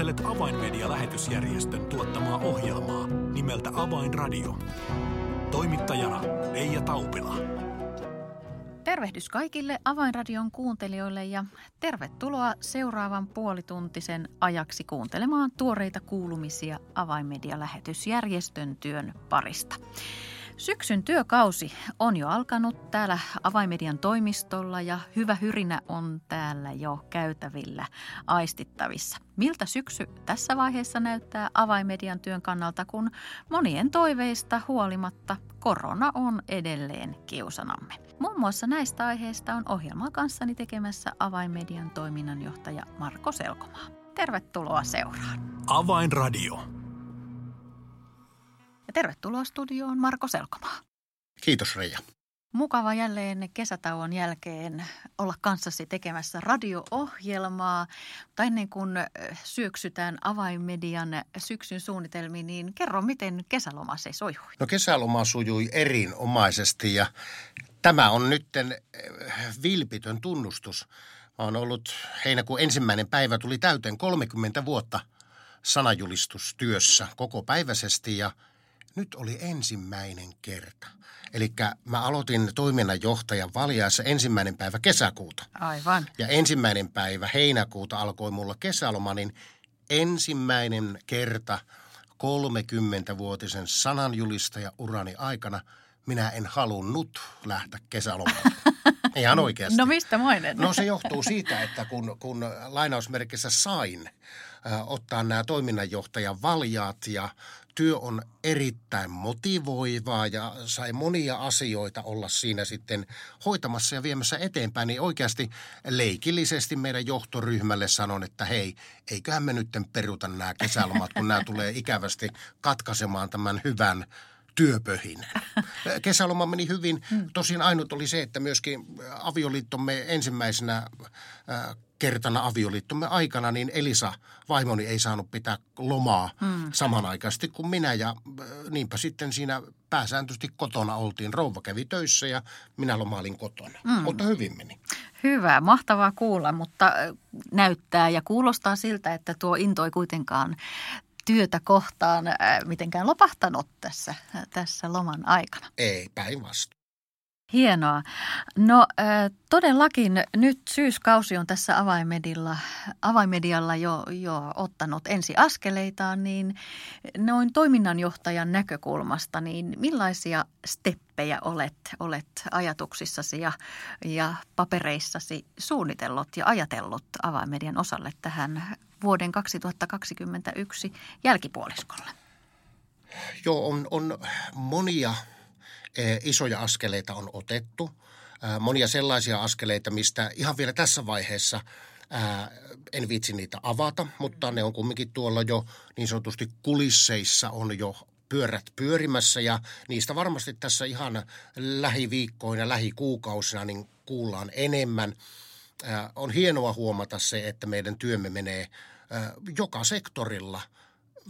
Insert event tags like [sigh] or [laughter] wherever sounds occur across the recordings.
Kuuntelet Avainmedia-lähetysjärjestön tuottamaa ohjelmaa nimeltä Avainradio. Toimittajana Leija Taupila. Tervehdys kaikille Avainradion kuuntelijoille ja tervetuloa seuraavan puolituntisen ajaksi kuuntelemaan tuoreita kuulumisia Avainmedia-lähetysjärjestön työn parista. Syksyn työkausi on jo alkanut täällä Avaimedian toimistolla ja hyvä hyrinä on täällä jo käytävillä aistittavissa. Miltä syksy tässä vaiheessa näyttää Avaimedian työn kannalta, kun monien toiveista huolimatta korona on edelleen kiusanamme. Muun muassa näistä aiheista on ohjelmaa kanssani tekemässä Avaimedian toiminnanjohtaja Marko Selkomaa. Tervetuloa seuraan. Avainradio. Ja tervetuloa studioon Marko Selkomaa. Kiitos Reija. Mukava jälleen kesätauon jälkeen olla kanssasi tekemässä radio-ohjelmaa. Tai ennen kuin syöksytään avainmedian syksyn suunnitelmiin, niin kerro, miten kesäloma se sujui? No kesäloma sujui erinomaisesti ja tämä on nyt vilpitön tunnustus. Mä oon ollut heinäkuun ensimmäinen päivä, tuli täyteen 30 vuotta sanajulistustyössä koko päiväisesti ja – nyt oli ensimmäinen kerta. Eli mä aloitin toiminnanjohtajan valjaessa ensimmäinen päivä kesäkuuta. Aivan. Ja ensimmäinen päivä heinäkuuta alkoi mulla kesäloma, niin ensimmäinen kerta 30-vuotisen sananjulistaja urani aikana minä en halunnut lähteä kesälomalle. [laughs] Ihan oikeasti. No mistä moinen? No se johtuu siitä, että kun, kun lainausmerkissä sain ottaa nämä toiminnanjohtajan valjaat ja työ on erittäin motivoivaa ja sai monia asioita olla siinä sitten hoitamassa ja viemässä eteenpäin, niin oikeasti leikillisesti meidän johtoryhmälle sanon, että hei, eiköhän me nyt peruta nämä kesälomat, kun nämä tulee ikävästi katkaisemaan tämän hyvän työpöhinä. [laughs] Kesäloma meni hyvin. Hmm. Tosin ainut oli se, että myöskin avioliittomme ensimmäisenä kertana avioliittomme aikana, niin Elisa, vaimoni, ei saanut pitää lomaa hmm. samanaikaisesti kuin minä. Ja niinpä sitten siinä pääsääntöisesti kotona oltiin. Rouva kävi töissä ja minä lomailin kotona. Hmm. Mutta hyvin meni. Hyvä, mahtavaa kuulla, mutta näyttää ja kuulostaa siltä, että tuo into ei kuitenkaan työtä kohtaan mitenkään lopahtanut tässä, tässä loman aikana. Ei, päinvastoin. Hienoa. No todellakin nyt syyskausi on tässä avaimedialla, avaimedialla jo, jo ottanut ensi askeleitaan, niin noin toiminnanjohtajan näkökulmasta, niin millaisia steppejä olet, olet ajatuksissasi ja, ja papereissasi suunnitellut ja ajatellut avaimedian osalle tähän vuoden 2021 jälkipuoliskolle? Joo, on, on monia isoja askeleita on otettu. Monia sellaisia askeleita, mistä ihan vielä tässä vaiheessa en viitsi niitä avata, mutta ne on kumminkin tuolla jo niin sanotusti kulisseissa on jo pyörät pyörimässä ja niistä varmasti tässä ihan lähiviikkoina, lähikuukausina niin kuullaan enemmän. On hienoa huomata se, että meidän työmme menee joka sektorilla –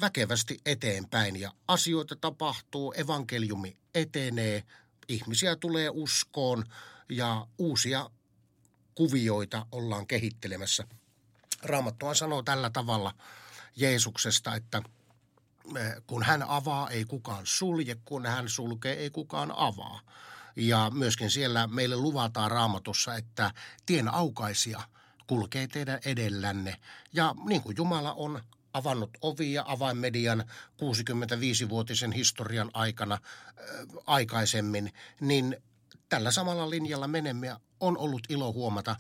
väkevästi eteenpäin ja asioita tapahtuu, evankeliumi etenee, ihmisiä tulee uskoon ja uusia kuvioita ollaan kehittelemässä. Raamattua sanoo tällä tavalla Jeesuksesta, että kun hän avaa, ei kukaan sulje, kun hän sulkee, ei kukaan avaa. Ja myöskin siellä meille luvataan raamatussa, että tien aukaisia kulkee teidän edellänne. Ja niin kuin Jumala on avannut ovia avainmedian 65-vuotisen historian aikana äh, aikaisemmin, niin tällä samalla linjalla menemme on ollut ilo huomata,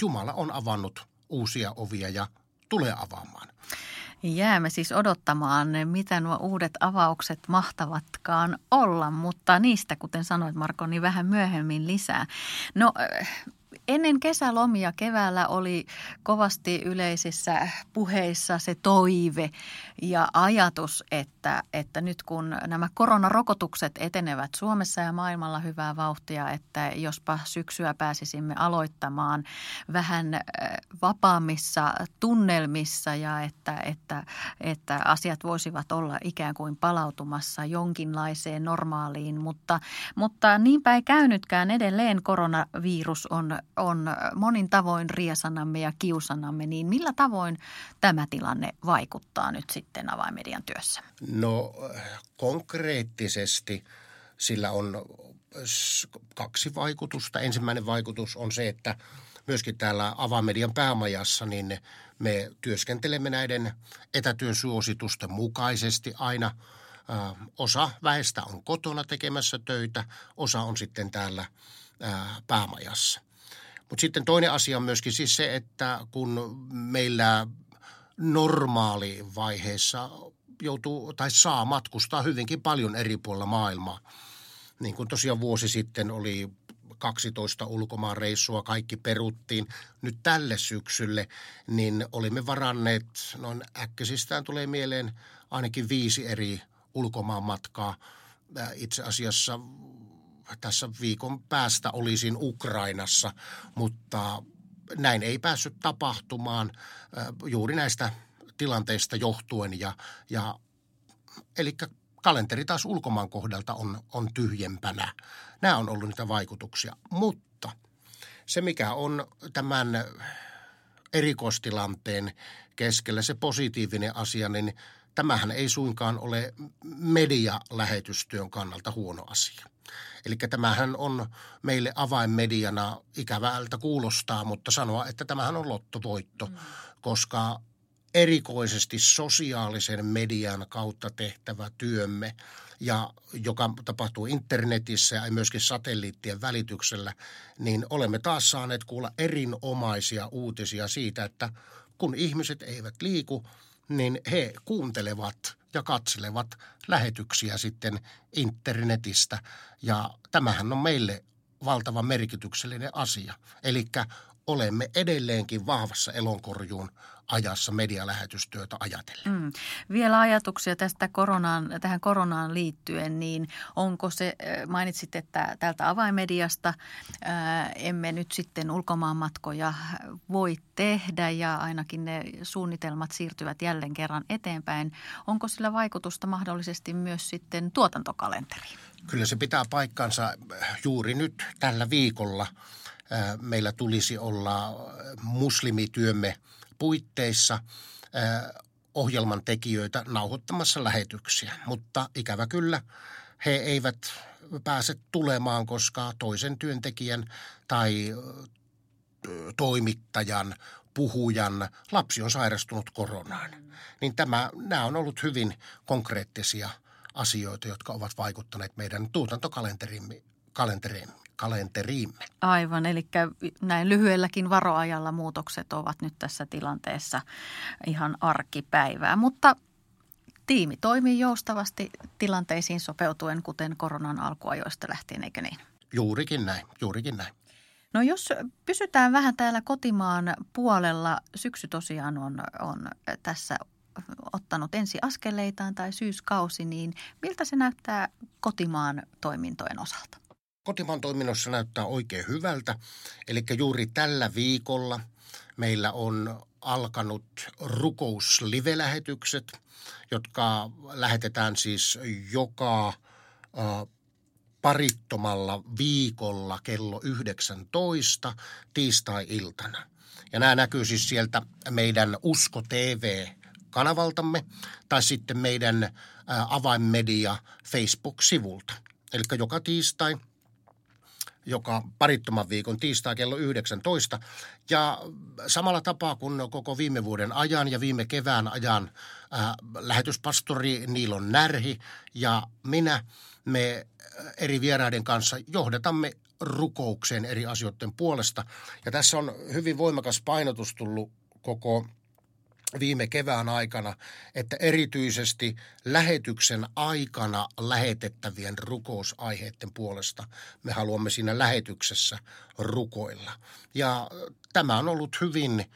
Jumala on avannut uusia ovia ja tulee avaamaan. Jäämme siis odottamaan, mitä nuo uudet avaukset mahtavatkaan olla, mutta niistä, kuten sanoit Marko, niin vähän myöhemmin lisää. No Ennen kesälomia keväällä oli kovasti yleisissä puheissa se toive ja ajatus, että, että nyt kun nämä koronarokotukset etenevät Suomessa ja maailmalla hyvää vauhtia, että jospa syksyä pääsisimme aloittamaan vähän äh, vapaammissa tunnelmissa ja että, että, että asiat voisivat olla ikään kuin palautumassa jonkinlaiseen normaaliin, mutta, mutta niinpä ei käynytkään. Edelleen koronavirus on on monin tavoin riesanamme ja kiusanamme, niin millä tavoin tämä tilanne vaikuttaa nyt sitten avaimedian työssä? No konkreettisesti sillä on kaksi vaikutusta. Ensimmäinen vaikutus on se, että myöskin täällä Avamedian päämajassa, niin me työskentelemme näiden etätyön suositusten mukaisesti aina. Osa väestä on kotona tekemässä töitä, osa on sitten täällä päämajassa. Mutta sitten toinen asia on myöskin siis se, että kun meillä normaali vaiheessa joutuu tai saa matkustaa hyvinkin paljon eri puolilla maailmaa. Niin kuin tosiaan vuosi sitten oli 12 ulkomaan reissua, kaikki peruttiin. Nyt tälle syksylle, niin olimme varanneet, noin äkkäsistään tulee mieleen ainakin viisi eri ulkomaan matkaa. Itse asiassa tässä viikon päästä olisin Ukrainassa, mutta näin ei päässyt tapahtumaan juuri näistä tilanteista johtuen. Ja, ja, eli kalenteri taas ulkomaan kohdalta on, on tyhjempänä. Nämä on ollut niitä vaikutuksia. Mutta se, mikä on tämän erikoistilanteen keskellä se positiivinen asia, niin tämähän ei suinkaan ole medialähetystyön kannalta huono asia. Eli tämähän on meille avainmediana ikävältä kuulostaa, mutta sanoa, että tämähän on lottovoitto, mm. koska erikoisesti sosiaalisen median kautta tehtävä työmme, ja joka tapahtuu internetissä ja myöskin satelliittien välityksellä, niin olemme taas saaneet kuulla erinomaisia uutisia siitä, että kun ihmiset eivät liiku, niin he kuuntelevat ja katselevat lähetyksiä sitten internetistä. Ja tämähän on meille valtava merkityksellinen asia. Eli olemme edelleenkin vahvassa elonkorjuun ajassa medialähetystyötä ajatellen. Mm. Vielä ajatuksia tästä koronaan, tähän koronaan liittyen, niin onko se, äh, mainitsit, että täältä avaimediasta ää, äh, emme nyt sitten ulkomaanmatkoja voi tehdä ja ainakin ne suunnitelmat siirtyvät jälleen kerran eteenpäin. Onko sillä vaikutusta mahdollisesti myös sitten tuotantokalenteriin? Kyllä se pitää paikkansa juuri nyt tällä viikolla – meillä tulisi olla muslimityömme puitteissa ohjelman tekijöitä nauhoittamassa lähetyksiä. Mutta ikävä kyllä he eivät pääse tulemaan, koska toisen työntekijän tai toimittajan, puhujan lapsi on sairastunut koronaan. Niin tämä, nämä on ollut hyvin konkreettisia asioita, jotka ovat vaikuttaneet meidän tuotantokalenteriimme kalenteriimme. Aivan, eli näin lyhyelläkin varoajalla muutokset ovat nyt tässä tilanteessa ihan arkipäivää, mutta tiimi toimii joustavasti tilanteisiin sopeutuen, kuten koronan alkuajoista lähtien, eikö niin? Juurikin näin, juurikin näin. No jos pysytään vähän täällä kotimaan puolella, syksy tosiaan on, on tässä ottanut ensi askeleitaan tai syyskausi, niin miltä se näyttää kotimaan toimintojen osalta? Kotimaan toiminnossa näyttää oikein hyvältä. Eli juuri tällä viikolla meillä on alkanut rukouslive-lähetykset, jotka lähetetään siis joka parittomalla viikolla kello 19 tiistai-iltana. Ja nämä näkyy siis sieltä meidän Usko TV-kanavaltamme tai sitten meidän avainmedia Facebook-sivulta. Eli joka tiistai – joka parittoman viikon tiistai kello 19. Ja samalla tapaa kuin koko viime vuoden ajan ja viime kevään ajan ää, lähetyspastori Niilon Närhi ja minä, me eri vieraiden kanssa johdatamme rukoukseen eri asioiden puolesta. Ja tässä on hyvin voimakas painotus tullut koko viime kevään aikana, että erityisesti lähetyksen aikana lähetettävien rukousaiheiden puolesta me haluamme siinä lähetyksessä rukoilla. Ja tämä on ollut hyvin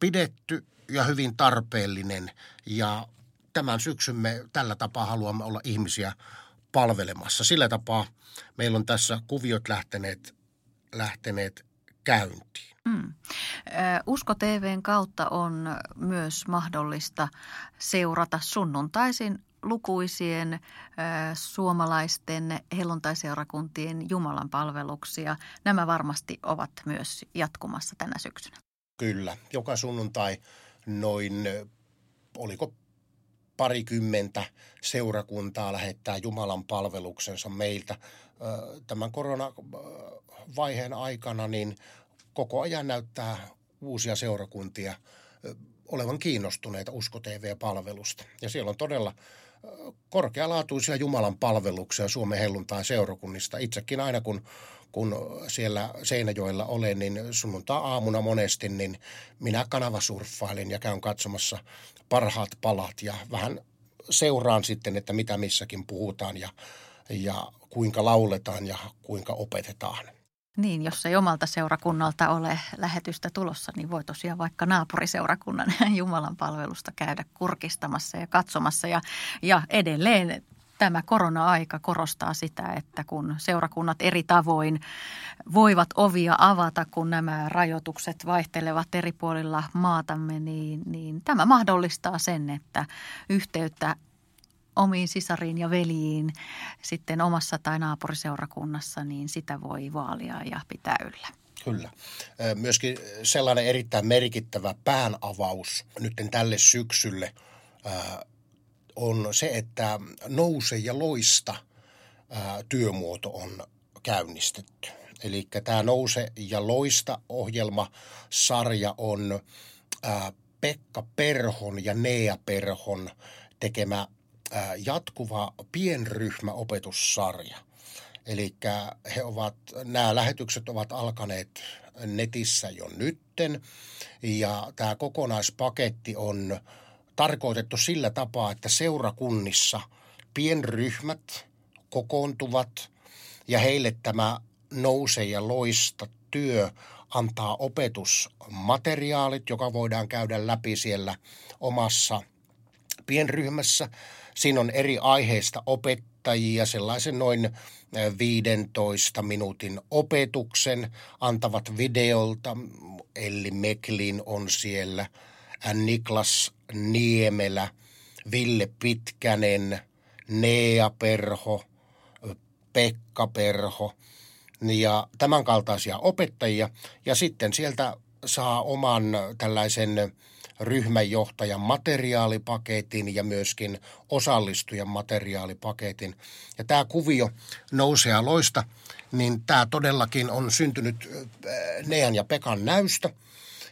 pidetty ja hyvin tarpeellinen ja tämän syksyn me tällä tapaa haluamme olla ihmisiä palvelemassa. Sillä tapaa meillä on tässä kuviot lähteneet, lähteneet käyntiin. Mm. Usko TVn kautta on myös mahdollista seurata sunnuntaisin lukuisien ö, suomalaisten helluntaiseurakuntien Jumalan palveluksia. Nämä varmasti ovat myös jatkumassa tänä syksynä. Kyllä, joka sunnuntai noin, oliko parikymmentä seurakuntaa lähettää Jumalan palveluksensa meiltä. Tämän koronavaiheen aikana niin koko ajan näyttää uusia seurakuntia olevan kiinnostuneita Usko TV-palvelusta. Ja siellä on todella korkealaatuisia Jumalan palveluksia Suomen helluntain seurakunnista. Itsekin aina kun, kun siellä Seinäjoella olen, niin sunnuntaa-aamuna monesti, niin minä kanavasurffailin ja käyn katsomassa parhaat palat ja vähän seuraan sitten, että mitä missäkin puhutaan ja, ja kuinka lauletaan ja kuinka opetetaan. Niin, jos ei omalta seurakunnalta ole lähetystä tulossa, niin voi tosiaan vaikka naapuriseurakunnan [laughs] Jumalan palvelusta käydä kurkistamassa ja katsomassa. Ja, ja edelleen tämä korona-aika korostaa sitä, että kun seurakunnat eri tavoin voivat ovia avata, kun nämä rajoitukset vaihtelevat eri puolilla maatamme, niin, niin tämä mahdollistaa sen, että yhteyttä omiin sisariin ja veljiin sitten omassa tai naapuriseurakunnassa, niin sitä voi vaalia ja pitää yllä. Kyllä. Myöskin sellainen erittäin merkittävä päänavaus nyt tälle syksylle on se, että nouse ja loista työmuoto on käynnistetty. Eli tämä Nouse ja loista ohjelmasarja on Pekka Perhon ja Nea Perhon tekemä jatkuva pienryhmäopetussarja. Eli he ovat, nämä lähetykset ovat alkaneet netissä jo nytten ja tämä kokonaispaketti on tarkoitettu sillä tapaa, että seurakunnissa pienryhmät kokoontuvat ja heille tämä nouse ja loista työ antaa opetusmateriaalit, joka voidaan käydä läpi siellä omassa pienryhmässä. Siinä on eri aiheista opettajia, sellaisen noin 15 minuutin opetuksen antavat videolta. Elli Meklin on siellä, Niklas Niemelä, Ville Pitkänen, Nea Perho, Pekka Perho ja tämänkaltaisia opettajia. Ja sitten sieltä saa oman tällaisen ryhmänjohtajan materiaalipaketin ja myöskin osallistujan materiaalipaketin. Ja tämä kuvio nousee loista, niin tämä todellakin on syntynyt Nean ja Pekan näystä.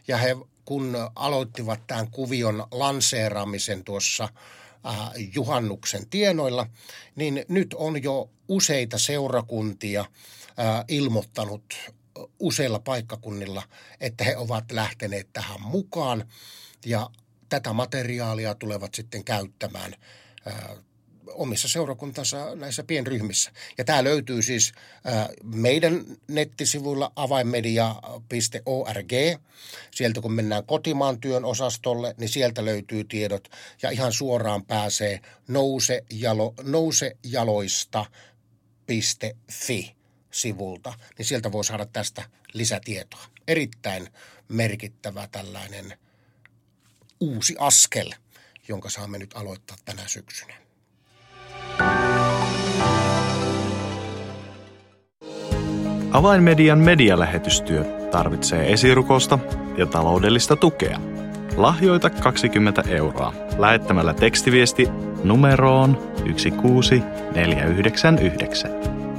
Ja he kun aloittivat tämän kuvion lanseeraamisen tuossa äh, juhannuksen tienoilla, niin nyt on jo useita seurakuntia äh, ilmoittanut useilla paikkakunnilla, että he ovat lähteneet tähän mukaan ja tätä materiaalia tulevat sitten käyttämään ää, omissa seurakuntansa näissä pienryhmissä. Ja tämä löytyy siis meidän nettisivuilla avainmedia.org. Sieltä kun mennään kotimaan työn osastolle, niin sieltä löytyy tiedot ja ihan suoraan pääsee nousejalo, nousejaloista.fi sivulta, niin sieltä voi saada tästä lisätietoa. Erittäin merkittävä tällainen – uusi askel, jonka saamme nyt aloittaa tänä syksynä. Avainmedian medialähetystyö tarvitsee esirukosta ja taloudellista tukea. Lahjoita 20 euroa lähettämällä tekstiviesti numeroon 16499.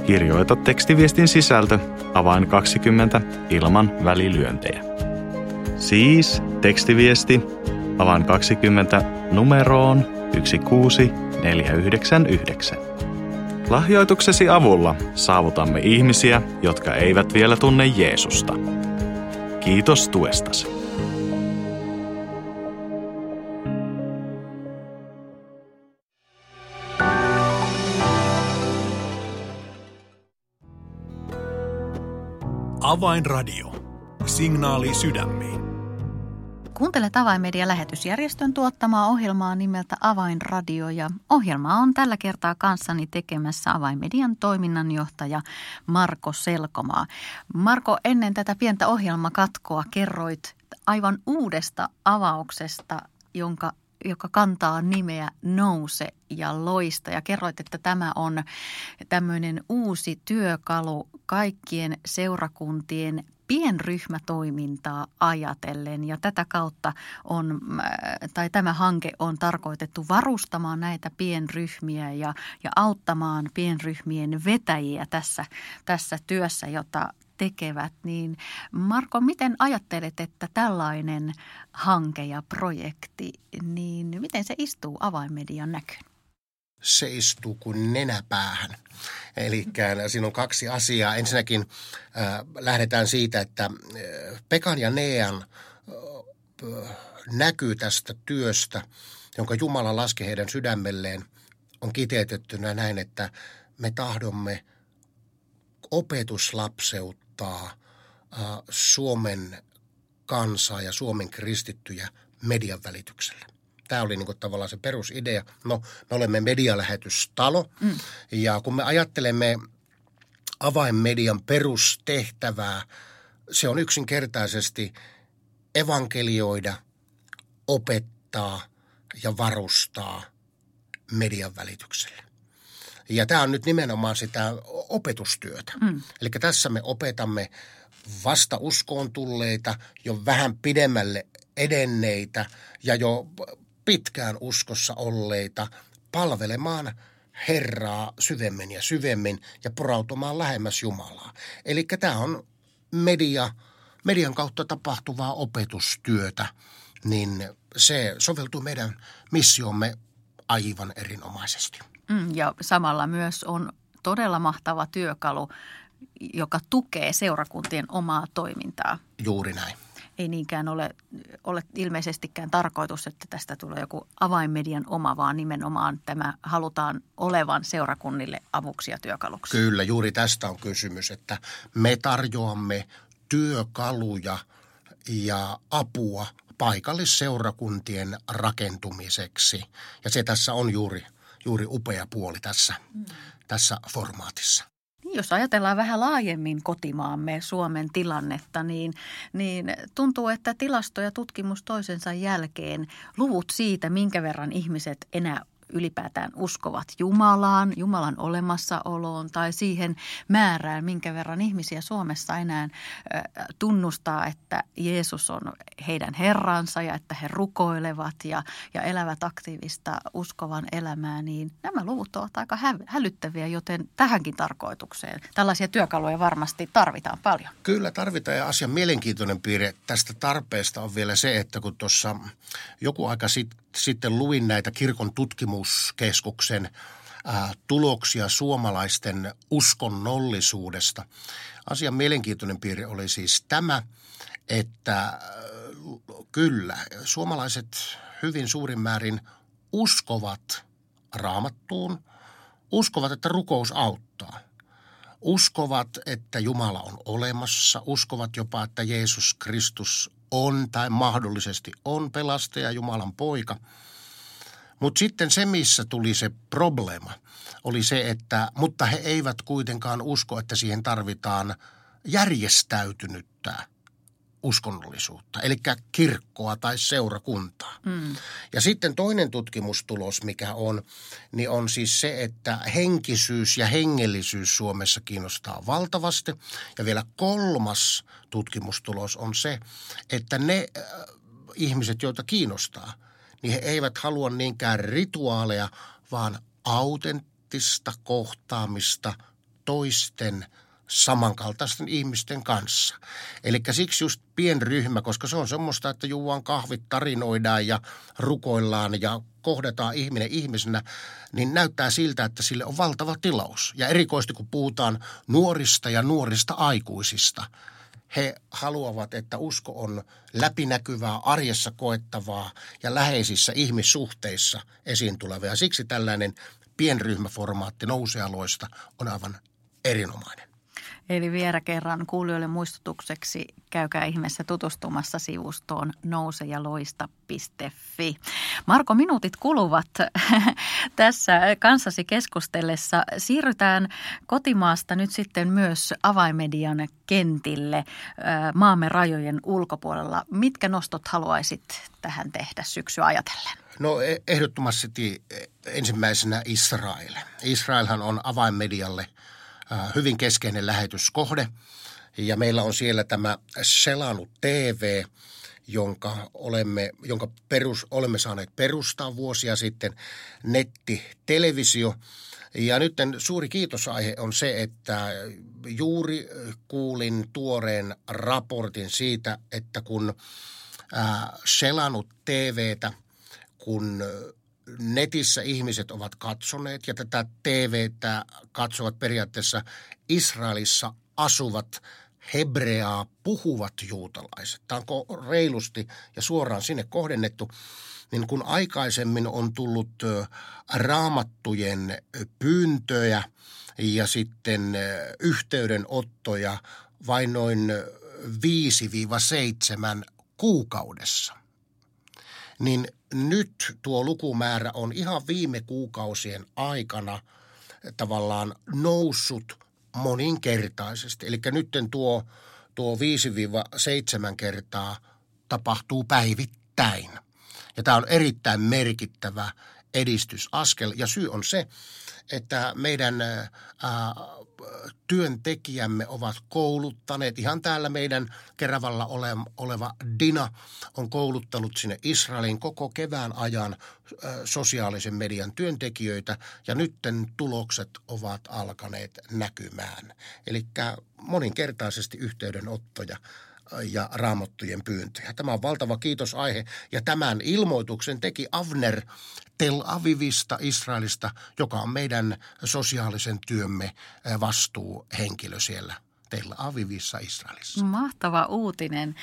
Kirjoita tekstiviestin sisältö avain 20 ilman välilyöntejä. Siis tekstiviesti Avan 20 numeroon 16499. Lahjoituksesi avulla saavutamme ihmisiä, jotka eivät vielä tunne Jeesusta. Kiitos tuestasi. Avainradio. Signaali sydämiin. Kuuntelet Avainmedia lähetysjärjestön tuottamaa ohjelmaa nimeltä Avainradio ja ohjelmaa on tällä kertaa kanssani tekemässä Avainmedian toiminnanjohtaja Marko Selkomaa. Marko, ennen tätä pientä ohjelmakatkoa kerroit aivan uudesta avauksesta, jonka joka kantaa nimeä Nouse ja Loista. Ja kerroit, että tämä on tämmöinen uusi työkalu kaikkien seurakuntien pienryhmätoimintaa ajatellen ja tätä kautta on, tai tämä hanke on tarkoitettu varustamaan näitä pienryhmiä ja, ja auttamaan pienryhmien vetäjiä tässä, tässä työssä, jota tekevät, niin Marko, miten ajattelet, että tällainen hanke ja projekti, niin miten se istuu avainmedian näkyyn? Se istuu kuin nenäpäähän. Eli siinä on kaksi asiaa. Ensinnäkin äh, lähdetään siitä, että äh, Pekan ja Nean äh, näkyy tästä työstä, jonka Jumala laski heidän sydämelleen, on kiteytettynä näin, että me tahdomme opetuslapseutta auttaa Suomen kansaa ja Suomen kristittyjä median välityksellä. Tämä oli niin kuin tavallaan se perusidea. No, me olemme medialähetystalo mm. ja kun me ajattelemme avainmedian perustehtävää, se on yksinkertaisesti evankelioida, opettaa ja varustaa median välityksellä. Ja tämä on nyt nimenomaan sitä opetustyötä. Mm. Eli tässä me opetamme vasta uskoon tulleita, jo vähän pidemmälle edenneitä ja jo pitkään uskossa olleita palvelemaan Herraa syvemmin ja syvemmin ja porautumaan lähemmäs Jumalaa. Eli tämä on media, median kautta tapahtuvaa opetustyötä, niin se soveltuu meidän missiomme aivan erinomaisesti. Mm, ja samalla myös on todella mahtava työkalu, joka tukee seurakuntien omaa toimintaa. Juuri näin. Ei niinkään ole, ole ilmeisestikään tarkoitus, että tästä tulee joku avainmedian oma, vaan nimenomaan tämä halutaan olevan seurakunnille avuksi ja työkaluksi. Kyllä, juuri tästä on kysymys, että me tarjoamme työkaluja ja apua paikallisseurakuntien rakentumiseksi. Ja se tässä on juuri – juuri upea puoli tässä, mm. tässä formaatissa. Jos ajatellaan vähän laajemmin kotimaamme Suomen tilannetta, niin, niin tuntuu, että tilasto ja tutkimus toisensa jälkeen luvut siitä, minkä verran ihmiset enää ylipäätään uskovat Jumalaan, Jumalan olemassaoloon tai siihen määrään, minkä verran ihmisiä Suomessa enää tunnustaa, että Jeesus on heidän herransa ja että he rukoilevat ja, ja elävät aktiivista uskovan elämää, niin nämä luvut ovat aika hälyttäviä, joten tähänkin tarkoitukseen tällaisia työkaluja varmasti tarvitaan paljon. Kyllä tarvitaan ja asian mielenkiintoinen piirre tästä tarpeesta on vielä se, että kun tuossa joku aika sitten sitten luin näitä kirkon tutkimuskeskuksen tuloksia suomalaisten uskonnollisuudesta. Asian mielenkiintoinen piirre oli siis tämä, että kyllä suomalaiset hyvin suurin määrin uskovat raamattuun, uskovat, että rukous auttaa. Uskovat, että Jumala on olemassa, uskovat jopa, että Jeesus Kristus on tai mahdollisesti on pelastaja Jumalan poika. Mutta sitten se, missä tuli se probleema, oli se, että mutta he eivät kuitenkaan usko, että siihen tarvitaan järjestäytynyttä uskonnollisuutta, eli kirkkoa tai seurakuntaa. Mm. Ja sitten toinen tutkimustulos, mikä on, niin on siis se, että henkisyys ja hengellisyys Suomessa kiinnostaa valtavasti. Ja vielä kolmas tutkimustulos on se, että ne äh, ihmiset, joita kiinnostaa, niin he eivät halua niinkään rituaaleja, vaan autenttista kohtaamista toisten – samankaltaisten ihmisten kanssa. Eli siksi just pienryhmä, koska se on semmoista, että juuan kahvit, tarinoidaan ja rukoillaan ja kohdataan ihminen ihmisenä, niin näyttää siltä, että sille on valtava tilaus. Ja erikoisesti kun puhutaan nuorista ja nuorista aikuisista, he haluavat, että usko on läpinäkyvää, arjessa koettavaa ja läheisissä ihmissuhteissa esiin tulevaa. Siksi tällainen pienryhmäformaatti nousealoista on aivan erinomainen. Eli vielä kerran kuulijoille muistutukseksi käykää ihmeessä tutustumassa sivustoon nousejaloista.fi. Marko, minuutit kuluvat [laughs] tässä kanssasi keskustellessa. Siirrytään kotimaasta nyt sitten myös avaimedian kentille maamme rajojen ulkopuolella. Mitkä nostot haluaisit tähän tehdä syksy ajatellen? No e- ehdottomasti ensimmäisenä Israel. Israelhan on avainmedialle hyvin keskeinen lähetyskohde ja meillä on siellä tämä Selanu TV, jonka olemme, jonka perus, olemme saaneet perustaa vuosia sitten, netti, televisio. Ja nyt suuri kiitosaihe on se, että juuri kuulin tuoreen raportin siitä, että kun selannut TVtä, kun netissä ihmiset ovat katsoneet ja tätä TVtä katsovat periaatteessa Israelissa asuvat hebreaa puhuvat juutalaiset. Tämä on reilusti ja suoraan sinne kohdennettu. Niin kun aikaisemmin on tullut raamattujen pyyntöjä ja sitten yhteydenottoja vain noin 5-7 kuukaudessa, niin nyt tuo lukumäärä on ihan viime kuukausien aikana tavallaan noussut moninkertaisesti. Eli nyt tuo, tuo 5-7 kertaa tapahtuu päivittäin. Ja tämä on erittäin merkittävä edistysaskel. Ja syy on se, että meidän ää, työntekijämme ovat kouluttaneet. Ihan täällä meidän Keravalla ole, oleva Dina on kouluttanut sinne Israelin koko kevään ajan sosiaalisen median työntekijöitä ja nytten tulokset ovat alkaneet näkymään. Eli moninkertaisesti yhteydenottoja ja raamattujen pyyntöjä. Tämä on valtava kiitosaihe ja tämän ilmoituksen teki Avner Tel Avivista, Israelista, joka on meidän sosiaalisen työmme vastuuhenkilö siellä Tel Avivissa Israelissa. Mahtava uutinen.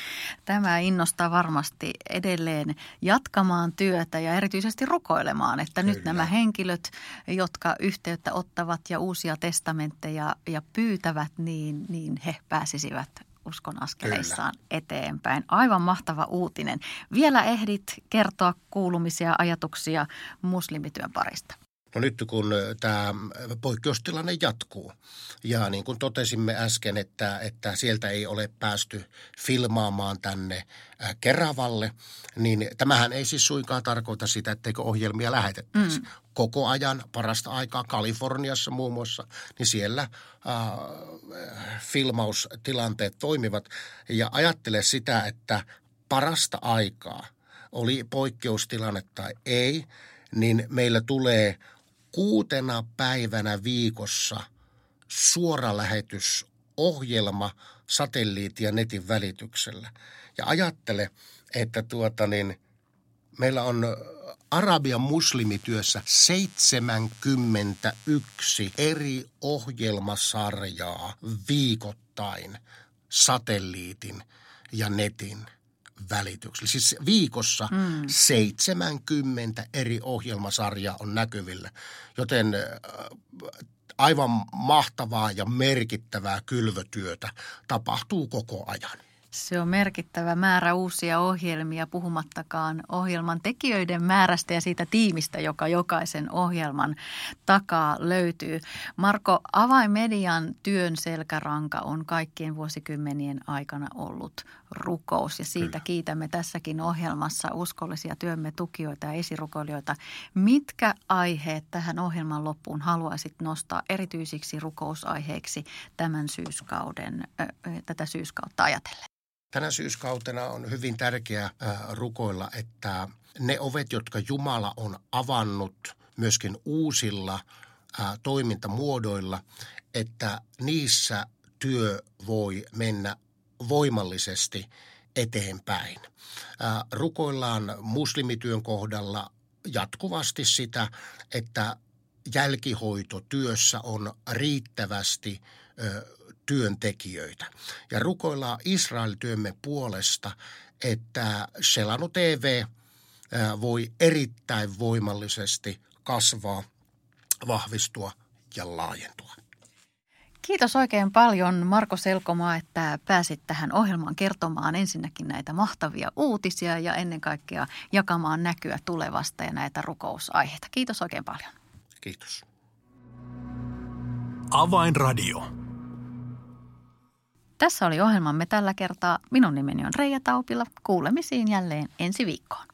Tämä innostaa varmasti edelleen jatkamaan työtä ja erityisesti rukoilemaan, että Kyllä. nyt nämä henkilöt, jotka yhteyttä ottavat ja uusia testamentteja ja pyytävät, niin, niin he pääsisivät uskon askeleissaan Kyllä. eteenpäin. Aivan mahtava uutinen. Vielä ehdit kertoa kuulumisia ajatuksia muslimityön parista. No nyt kun tämä poikkeustilanne jatkuu ja niin kuin totesimme äsken, että, että sieltä ei ole päästy filmaamaan tänne Keravalle, niin tämähän ei siis suinkaan tarkoita sitä, etteikö ohjelmia lähetettäisi. Mm. Koko ajan, parasta aikaa Kaliforniassa muun muassa, niin siellä äh, filmaustilanteet toimivat. Ja ajattele sitä, että parasta aikaa, oli poikkeustilanne tai ei, niin meillä tulee – kuutena päivänä viikossa suoralähetysohjelma satelliitti- ja netin välityksellä. Ja ajattele, että tuota niin, meillä on Arabian muslimityössä 71 eri ohjelmasarjaa viikoittain satelliitin ja netin – välityksellä. Siis viikossa mm. 70 eri ohjelmasarjaa on näkyvillä, joten aivan mahtavaa ja merkittävää kylvötyötä tapahtuu koko ajan. Se on merkittävä määrä uusia ohjelmia, puhumattakaan ohjelman tekijöiden määrästä ja siitä tiimistä, joka jokaisen ohjelman takaa löytyy. Marko, avaimedian työn selkäranka on kaikkien vuosikymmenien aikana ollut rukous ja siitä Kyllä. kiitämme tässäkin ohjelmassa uskollisia työmme tukijoita ja esirukoilijoita. Mitkä aiheet tähän ohjelman loppuun haluaisit nostaa erityisiksi rukousaiheiksi tämän syyskauden, tätä syyskautta ajatellen? Tänä syyskautena on hyvin tärkeää rukoilla, että ne ovet, jotka Jumala on avannut myöskin uusilla toimintamuodoilla, että niissä työ voi mennä voimallisesti eteenpäin. Rukoillaan muslimityön kohdalla jatkuvasti sitä, että jälkihoitotyössä on riittävästi työntekijöitä. Ja rukoillaan Israel-työmme puolesta, että Selanu TV voi erittäin voimallisesti kasvaa, vahvistua ja laajentua. Kiitos oikein paljon Marko Selkomaa, että pääsit tähän ohjelmaan kertomaan ensinnäkin näitä mahtavia uutisia ja ennen kaikkea jakamaan näkyä tulevasta ja näitä rukousaiheita. Kiitos oikein paljon. Kiitos. Avainradio. Tässä oli ohjelmamme tällä kertaa. Minun nimeni on Reija Taupila. Kuulemisiin jälleen ensi viikkoon.